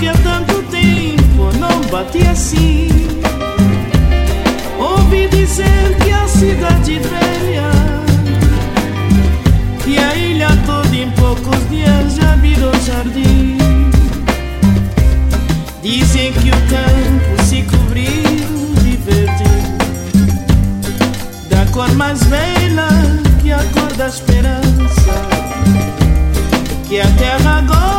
que há tanto tempo não bati assim. Ouvi dizer que a cidade velha E a ilha toda em poucos dias já virou jardim Dizem que o campo se cobriu de verde Da cor mais bela que a cor da esperança Que a terra agora